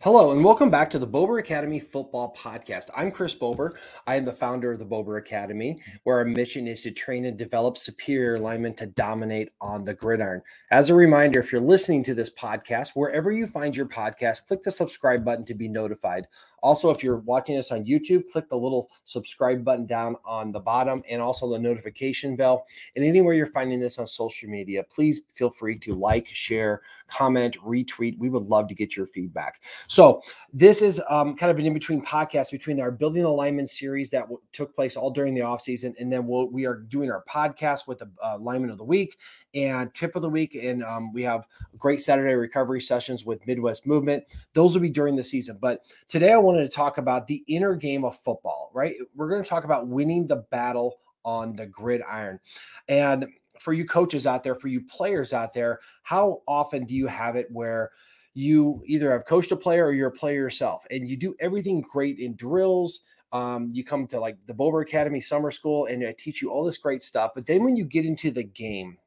Hello, and welcome back to the Bober Academy Football Podcast. I'm Chris Bober. I am the founder of the Bober Academy, where our mission is to train and develop superior linemen to dominate on the gridiron. As a reminder, if you're listening to this podcast, wherever you find your podcast, click the subscribe button to be notified. Also, if you're watching us on YouTube, click the little subscribe button down on the bottom and also the notification bell. And anywhere you're finding this on social media, please feel free to like, share, comment, retweet. We would love to get your feedback. So, this is um, kind of an in between podcast between our Building Alignment series that w- took place all during the offseason. And then we'll, we are doing our podcast with the uh, Lineman of the Week and Tip of the Week. And um, we have great Saturday recovery sessions with Midwest Movement. Those will be during the season. But today I wanted to talk about the inner game of football, right? We're going to talk about winning the battle on the gridiron. And for you coaches out there, for you players out there, how often do you have it where you either have coached a player or you're a player yourself and you do everything great in drills? Um, you come to like the Bober Academy Summer School and I teach you all this great stuff. But then when you get into the game,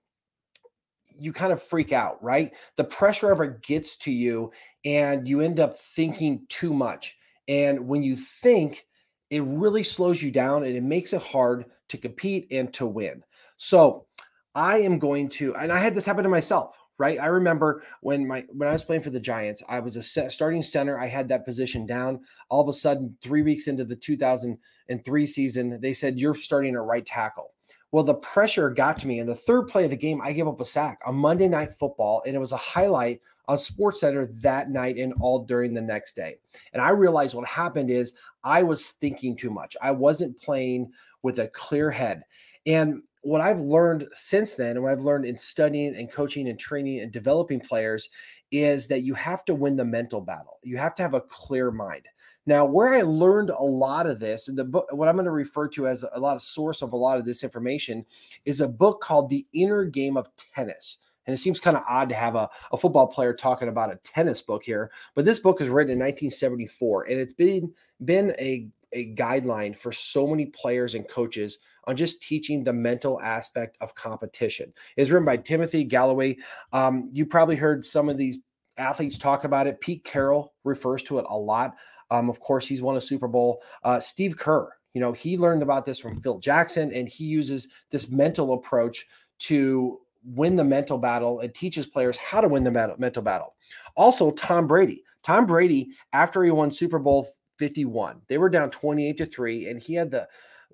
you kind of freak out, right? The pressure ever gets to you and you end up thinking too much. And when you think, it really slows you down and it makes it hard to compete and to win. So I am going to, and I had this happen to myself, right? I remember when my when I was playing for the Giants, I was a starting center. I had that position down. All of a sudden, three weeks into the 2003 season, they said you're starting at right tackle. Well, the pressure got to me. and the third play of the game, I gave up a sack on Monday Night Football, and it was a highlight on Sports Center that night and all during the next day. And I realized what happened is I was thinking too much. I wasn't playing with a clear head. And what I've learned since then, and what I've learned in studying and coaching and training and developing players, is that you have to win the mental battle. You have to have a clear mind. Now, where I learned a lot of this, and the book, what I'm going to refer to as a lot of source of a lot of this information, is a book called The Inner Game of Tennis. And it seems kind of odd to have a, a football player talking about a tennis book here, but this book is written in 1974, and it's been been a a guideline for so many players and coaches on just teaching the mental aspect of competition. It's written by Timothy Gallwey. Um, you probably heard some of these athletes talk about it. Pete Carroll refers to it a lot. Um, of course, he's won a Super Bowl. Uh, Steve Kerr, you know, he learned about this from Phil Jackson, and he uses this mental approach to win the mental battle and teaches players how to win the mental battle. Also, Tom Brady. Tom Brady, after he won Super Bowl 51, they were down 28 to 3, and he had the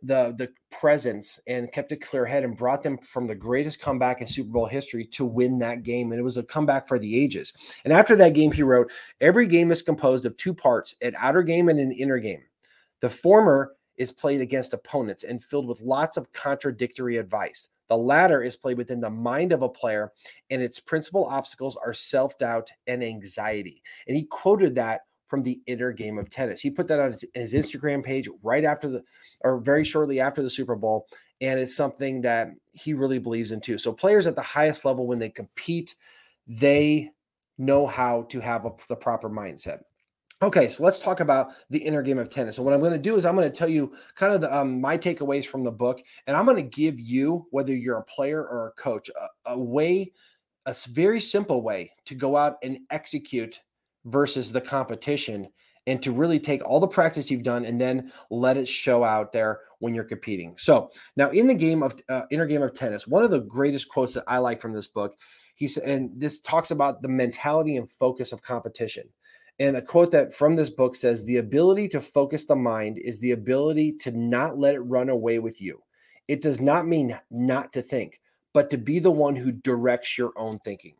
the the presence and kept a clear head and brought them from the greatest comeback in Super Bowl history to win that game. And it was a comeback for the ages. And after that game, he wrote, Every game is composed of two parts an outer game and an inner game. The former is played against opponents and filled with lots of contradictory advice. The latter is played within the mind of a player, and its principal obstacles are self doubt and anxiety. And he quoted that from the inner game of tennis. He put that on his, his, Instagram page right after the, or very shortly after the Super Bowl. And it's something that he really believes in too. So players at the highest level, when they compete, they know how to have a, the proper mindset. Okay, so let's talk about the inner game of tennis. And what I'm going to do is I'm going to tell you kind of the, um, my takeaways from the book, and I'm going to give you, whether you're a player or a coach, a, a way, a very simple way to go out and execute versus the competition and to really take all the practice you've done and then let it show out there when you're competing. So now in the game of uh, inner game of tennis, one of the greatest quotes that I like from this book, he said, and this talks about the mentality and focus of competition. And a quote that from this book says, the ability to focus the mind is the ability to not let it run away with you. It does not mean not to think, but to be the one who directs your own thinking.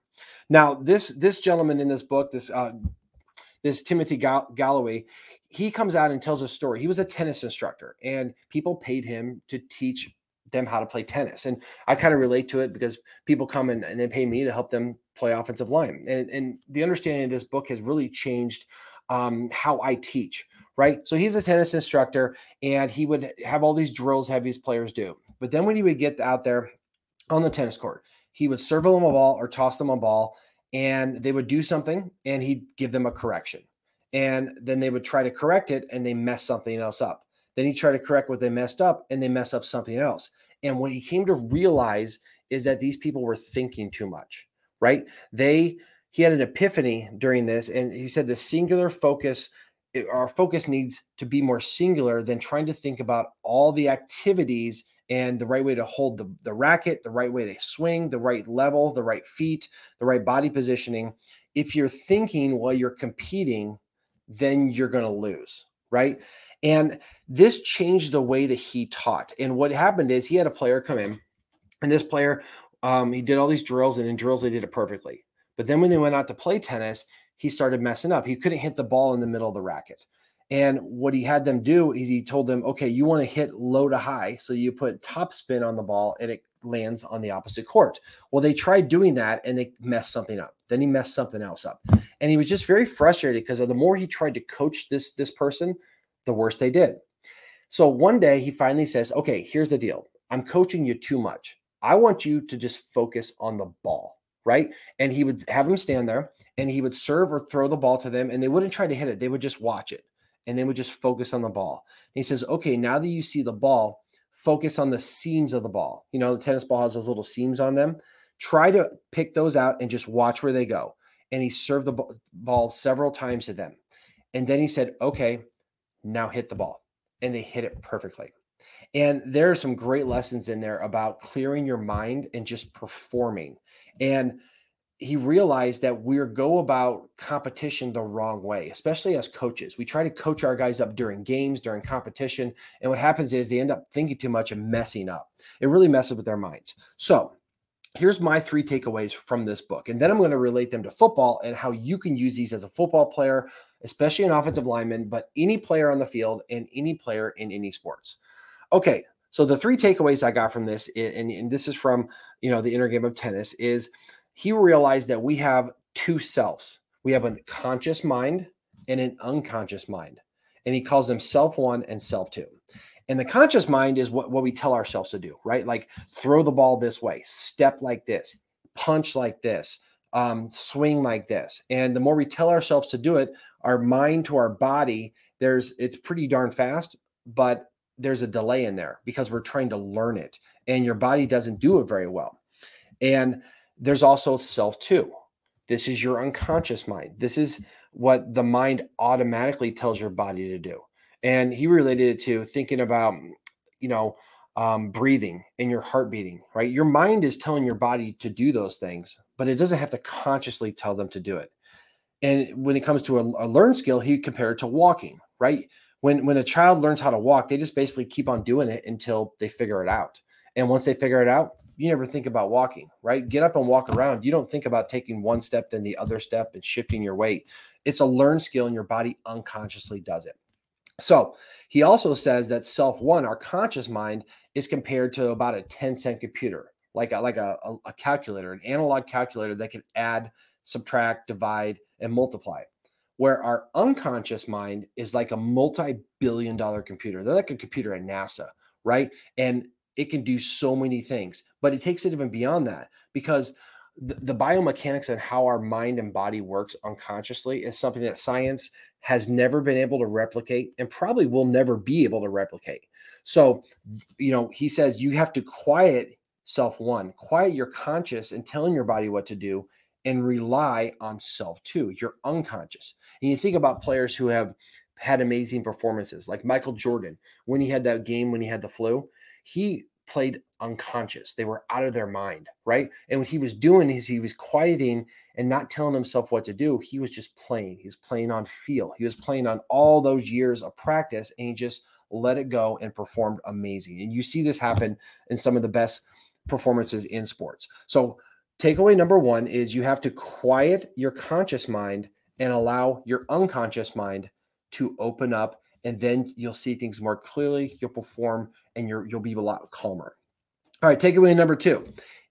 Now, this this gentleman in this book, this uh, this Timothy Gall- Gallwey, he comes out and tells a story. He was a tennis instructor, and people paid him to teach them how to play tennis. And I kind of relate to it because people come and, and they pay me to help them play offensive line. And, and the understanding of this book has really changed um, how I teach. Right. So he's a tennis instructor and he would have all these drills have these players do. But then when he would get out there on the tennis court, he would serve them a ball or toss them a ball and they would do something and he'd give them a correction. And then they would try to correct it and they mess something else up. Then he tried to correct what they messed up and they mess up something else. And what he came to realize is that these people were thinking too much, right? They he had an epiphany during this, and he said the singular focus, eh, our focus needs to be more singular than trying to think about all the activities and the right way to hold the, the racket, the right way to swing, the right level, the right feet, the right body positioning. If you're thinking while you're competing, then you're going to lose, right? And this changed the way that he taught. And what happened is he had a player come in, and this player, um, he did all these drills, and in drills, they did it perfectly. But then when they went out to play tennis, he started messing up. He couldn't hit the ball in the middle of the racket. And what he had them do is he told them, okay, you want to hit low to high. So you put top spin on the ball and it lands on the opposite court. Well, they tried doing that and they messed something up. Then he messed something else up. And he was just very frustrated because the more he tried to coach this, this person, the worse they did. So one day he finally says, okay, here's the deal. I'm coaching you too much. I want you to just focus on the ball right? And he would have them stand there and he would serve or throw the ball to them and they wouldn't try to hit it. They would just watch it and they would just focus on the ball. And he says, okay, now that you see the ball, focus on the seams of the ball. You know, the tennis ball has those little seams on them. Try to pick those out and just watch where they go. And he served the ball several times to them. And then he said, okay, now hit the ball. And they hit it perfectly. And there are some great lessons in there about clearing your mind and just performing. And he realized that we're go about competition the wrong way, especially as coaches. We try to coach our guys up during games, during competition. And what happens is they end up thinking too much and messing up. It really messes with their minds. So here's my three takeaways from this book. And then I'm going to relate them to football and how you can use these as a football player, especially an offensive lineman, but any player on the field and any player in any sports. Okay. So the three takeaways I got from this, and, and this is from, you know, the inner game of tennis is – he realized that we have two selves. We have a conscious mind and an unconscious mind. And he calls them self one and self two. And the conscious mind is what, what we tell ourselves to do, right? Like throw the ball this way, step like this, punch like this, um, swing like this. And the more we tell ourselves to do it, our mind to our body, there's it's pretty darn fast, but there's a delay in there because we're trying to learn it. And your body doesn't do it very well. And there's also self two. This is your unconscious mind. This is what the mind automatically tells your body to do. And he related it to thinking about, you know, um, breathing and your heart beating, right? Your mind is telling your body to do those things, but it doesn't have to consciously tell them to do it. And when it comes to a, a learned skill, he compared it to walking, right? When when a child learns how to walk, they just basically keep on doing it until they figure it out. And once they figure it out, you never think about walking, right? Get up and walk around. You don't think about taking one step, then the other step, and shifting your weight. It's a learned skill, and your body unconsciously does it. So he also says that self one, our conscious mind, is compared to about a 10 cent computer, like a, like a, a calculator, an analog calculator that can add, subtract, divide, and multiply. Where our unconscious mind is like a multi billion dollar computer. They're like a computer at NASA, right? And it can do so many things, but it takes it even beyond that because the, the biomechanics and how our mind and body works unconsciously is something that science has never been able to replicate and probably will never be able to replicate. So, you know, he says you have to quiet self one, quiet your conscious and telling your body what to do and rely on self two, your unconscious. And you think about players who have had amazing performances like Michael Jordan when he had that game when he had the flu he played unconscious. They were out of their mind, right? And what he was doing is he was quieting and not telling himself what to do. He was just playing. He was playing on feel. He was playing on all those years of practice and he just let it go and performed amazing. And you see this happen in some of the best performances in sports. So, takeaway number one is you have to quiet your conscious mind and allow your unconscious mind to open up and then you'll see things more clearly. You'll perform, and you're you'll be a lot calmer. All right, takeaway number two: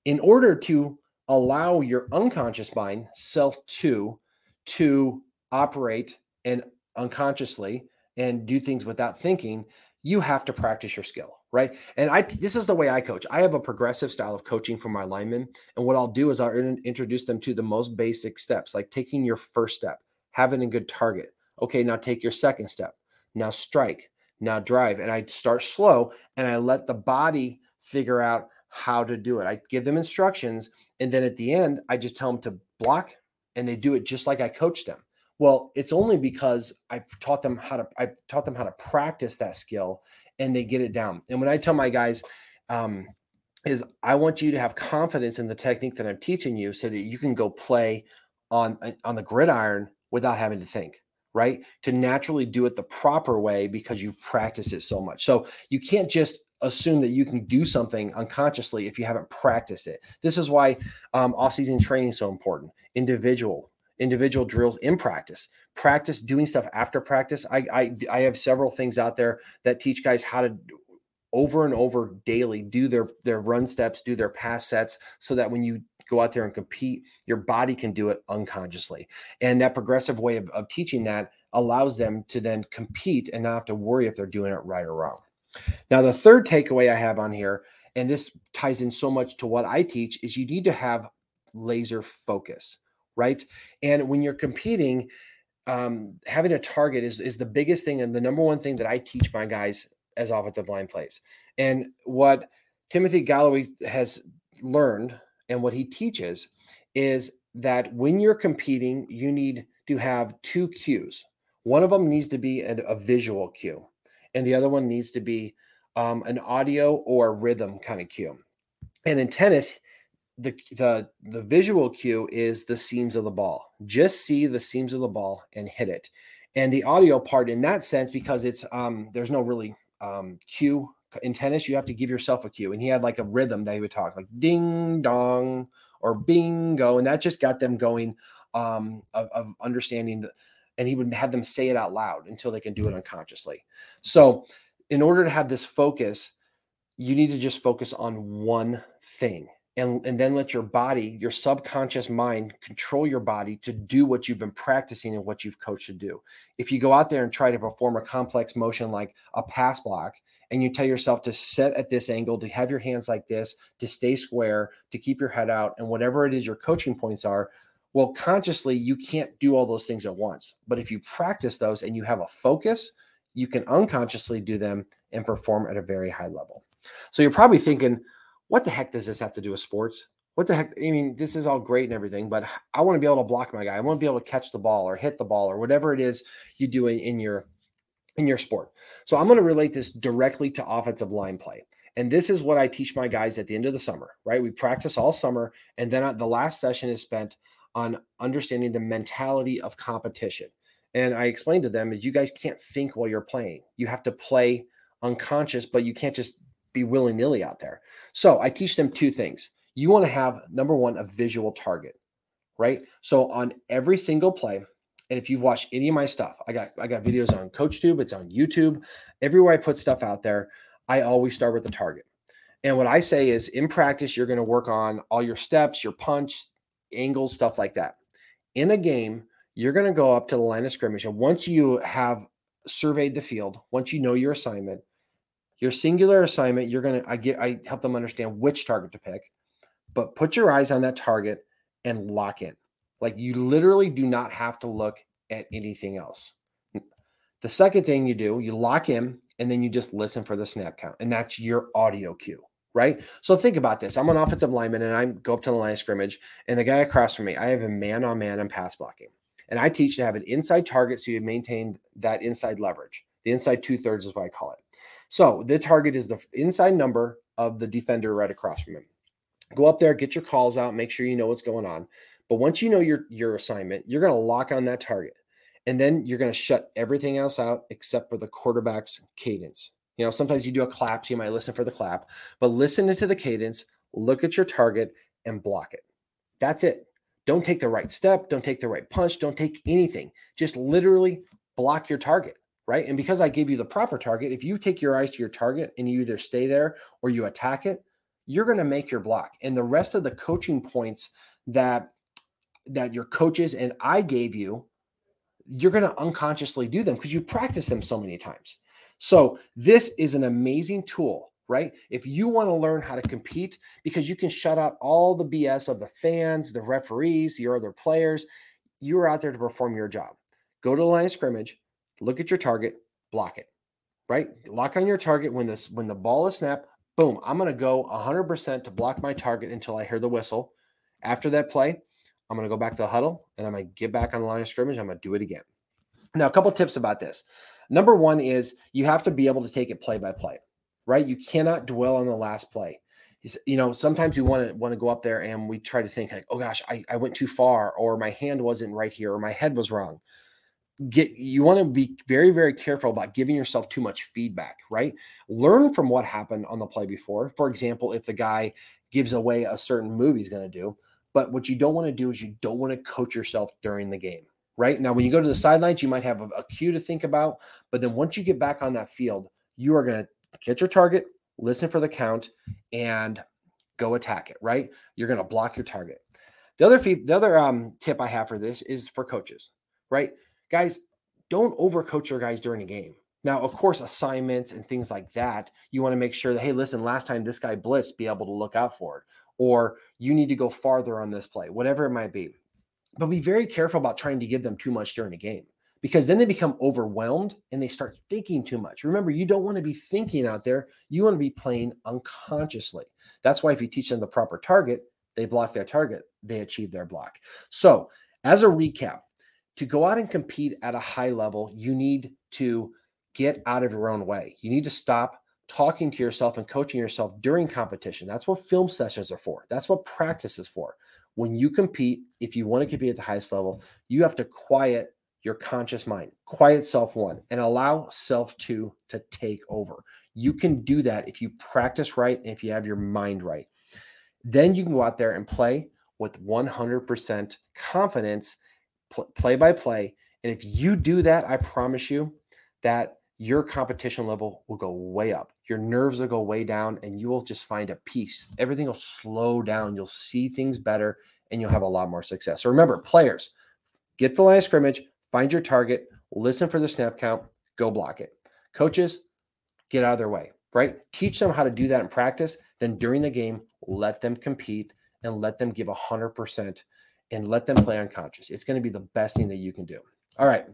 in order to allow your unconscious mind, self two, to operate and unconsciously and do things without thinking, you have to practice your skill, right? And I this is the way I coach. I have a progressive style of coaching for my linemen, and what I'll do is I'll introduce them to the most basic steps, like taking your first step, having a good target. Okay, now take your second step now strike, now drive. And I start slow and I let the body figure out how to do it. I give them instructions. And then at the end, I just tell them to block and they do it just like I coached them. Well, it's only because I taught them how to I taught them how to practice that skill and they get it down. And when I tell my guys, um, is I want you to have confidence in the technique that I'm teaching you so that you can go play on uh, on the gridiron without having to think right to naturally do it the proper way because you practice it so much. So you can't just assume that you can do something unconsciously if you haven't practiced it. This is why um, off-season training is so important. Individual individual drills in practice. Practice doing stuff after practice. I, I i have several things out there that teach guys how to over and over daily do their their run steps do their pass sets so that when you go out there and compete your body can do it unconsciously. And that progressive way of, of teaching that allows them to then compete and not have to worry if they're doing it right or wrong. Now the third takeaway i have on here and this ties in so much to what i teach is you need to have laser focus right? And when you're competing um, having a target is, is the biggest thing and the number one thing that i teach my guys as offensive line plays. And what Timothy Gallwey has learned and what he teaches is that when you're competing, you need to have two cues. One of them needs to be a, a visual cue, and the other one needs to be um, an audio or rhythm kind of cue. And in tennis, the, the the visual cue is the seams of the ball. Just see the seams of the ball and hit it. And the audio part, in that sense, because it's um, there's no really um, cue in tennis. You have to give yourself a cue, and he had like a rhythm that he would talk like ding dong or bingo, and that just got them going um, of, of understanding the. And he would have them say it out loud until they can do it unconsciously. So, in order to have this focus, you need to just focus on one thing and, and then let your body, your subconscious mind, control your body to do what you've been practicing and what you've coached to do. If you go out there and try to perform a complex motion like a pass block, and you tell yourself to set at this angle, to have your hands like this, to stay square, to keep your head out, and whatever it is your coaching points are, well, consciously, you can't do all those things at once. But if you practice those and you have a focus, you can unconsciously do them and perform at a very high level. So you're probably thinking, what the heck does this have to do with sports? What the heck? I mean, this is all great and everything, but I want to be able to block my guy. I want to be able to catch the ball or hit the ball or whatever it is you do in, in your in your sport. So I'm going to relate this directly to offensive line play. And this is what I teach my guys at the end of the summer, right? We practice all summer. And then uh, the last session is spent on understanding the mentality of competition. And I explained to them is you guys can't think while you're playing. You have to play unconscious, but you can't just be willy nilly out there. So I teach them two things. You want to have number one, a visual target, right? So on every single play, and if you've watched any of my stuff, I got I got videos on CoachTube, it's on YouTube, everywhere I put stuff out there, I always start with the target. And what I say is in practice, you're going to work on all your steps, your punch, angles, stuff like that. In a game, you're going to go up to the line of scrimmage. And once you have surveyed the field, once you know your assignment, your singular assignment, you're gonna I get I help them understand which target to pick, but put your eyes on that target and lock in. Like you literally do not have to look at anything else. The second thing you do, you lock in and then you just listen for the snap count, and that's your audio cue, right? So think about this. I'm an offensive lineman and I go up to the line of scrimmage, and the guy across from me, I have a man on man and pass blocking. And I teach to have an inside target so you maintain that inside leverage. The inside two thirds is what I call it. So the target is the inside number of the defender right across from him. Go up there, get your calls out, make sure you know what's going on. But once you know your your assignment, you're going to lock on that target. And then you're going to shut everything else out except for the quarterback's cadence. You know, sometimes you do a clap, so you might listen for the clap, but listen to the cadence, look at your target and block it. That's it. Don't take the right step, don't take the right punch, don't take anything. Just literally block your target right? And because I gave you the proper target, if you take your eyes to your target and you either stay there or you attack it, you're going to make your block. And the rest of the coaching points that that your coaches and I gave you, you're going to unconsciously do them because you practice them so many times. So this is an amazing tool, right? If you want to learn how to compete, because you can shut out all the BS of the fans, the referees, your other players, you're out there to perform your job. Go to the line of scrimmage, look at your target, block it. Right? Lock on your target when this when the ball is snapped. Boom, I'm going to go 100% to block my target until I hear the whistle. After that play, I'm going to go back to the huddle and I'm going to get back on the line of scrimmage. I'm going to do it again. Now, a couple tips about this. Number one is you have to be able to take it play by play, right? You cannot dwell on the last play. You know, sometimes we want to want to go up there and we try to think like, oh gosh, I, I went too far, or my hand wasn't right here, or my head was wrong. Get you want to be very, very careful about giving yourself too much feedback, right? Learn from what happened on the play before. For example, if the guy gives away a certain move he's going to do, but what you don't want to do is you don't want to coach yourself during the game, right? Now, when you go to the sidelines, you might have a, a cue to think about, but then once you get back on that field, you are going to get your target, listen for the count, and go attack it, right? You're going to block your target. The other fee- the other um, tip I have for this is for coaches, right? Guys, don't overcoach your guys during a game. Now, of course, assignments and things like that, you want to make sure that, hey, listen, last time this guy blitzed, be able to look out for it or you need to go farther on this play, whatever it might be. But be very careful about trying to give them too much during a game because then they become overwhelmed and they start thinking too much. Remember, you don't want to be thinking out there, you want to be playing unconsciously. That's why if you teach them the proper target, they block their target, they achieve their block. So, as a recap, to go out and compete at a high level, you need to get out of your own way. You need to stop talking to yourself and coaching yourself during competition. That's what film sessions are for. That's what practice is for. When you compete, if you want to compete at the highest level, you have to quiet your conscious mind, quiet self one, and allow self two to take over. You can do that if you practice right and if you have your mind right. Then you can go out there and play with 100% confidence, play by play. And if you do that, I promise you that your competition level will go way up. Your nerves will go way down, and you will just find a peace. Everything will slow down. You'll see things better, and you'll have a lot more success. So remember, players, get the line of scrimmage, find your target, listen for the snap count, go block it. Coaches, get out of their way, right? Teach them how to do that in practice. Then during the game, let them compete and let them give 100% and let them play unconscious. It's going to be the best thing that you can do. All right.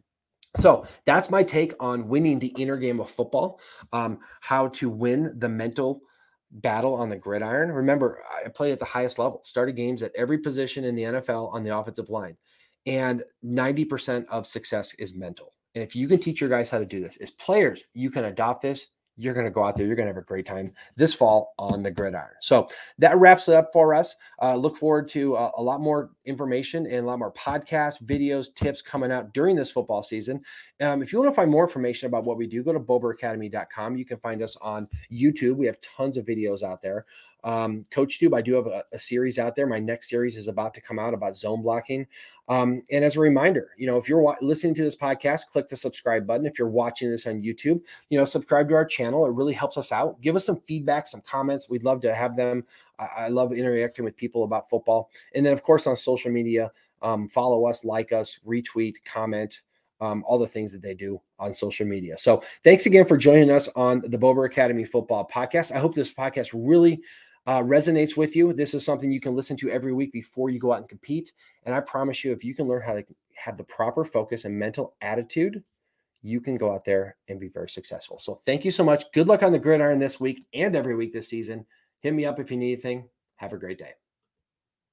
So that's my take on winning the inner game of football, um, how to win the mental battle on the gridiron. Remember, I played at the highest level, started games at every position in the NFL on the offensive line. And 90% of success is mental. And if you can teach your guys how to do this as players, you can adopt this you're going to go out there. You're going to have a great time this fall on the gridiron. So that wraps it up for us. Uh, look forward to uh, a lot more information and a lot more podcasts, videos, tips coming out during this football season. Um, if you want to find more information about what we do, go to boberacademy.com. You can find us on YouTube. We have tons of videos out there. Um, Coach Tube, I do have a, a, series out there. My next series is about to come out about zone blocking. Um, and as a reminder, you know, if you're wa- listening to this podcast, click the subscribe button. If you're watching this on YouTube, you know, subscribe to our channel. It really helps us out. Give us some feedback, some comments. We'd love to have them. I, I love interacting with people about football. And then, of course, on social media, um, follow us, like us, retweet, comment. Um, all the things that they do on social media. So, thanks again for joining us on the Bober Academy Football Podcast. I hope this podcast really uh, resonates with you, this is something you can listen to every week before you go out and compete. And I promise you, if you can learn how to have the proper focus and mental attitude, you can go out there and be very successful. So thank you so much. Good luck on the gridiron this week and every week this season. Hit me up if you need anything. Have a great day.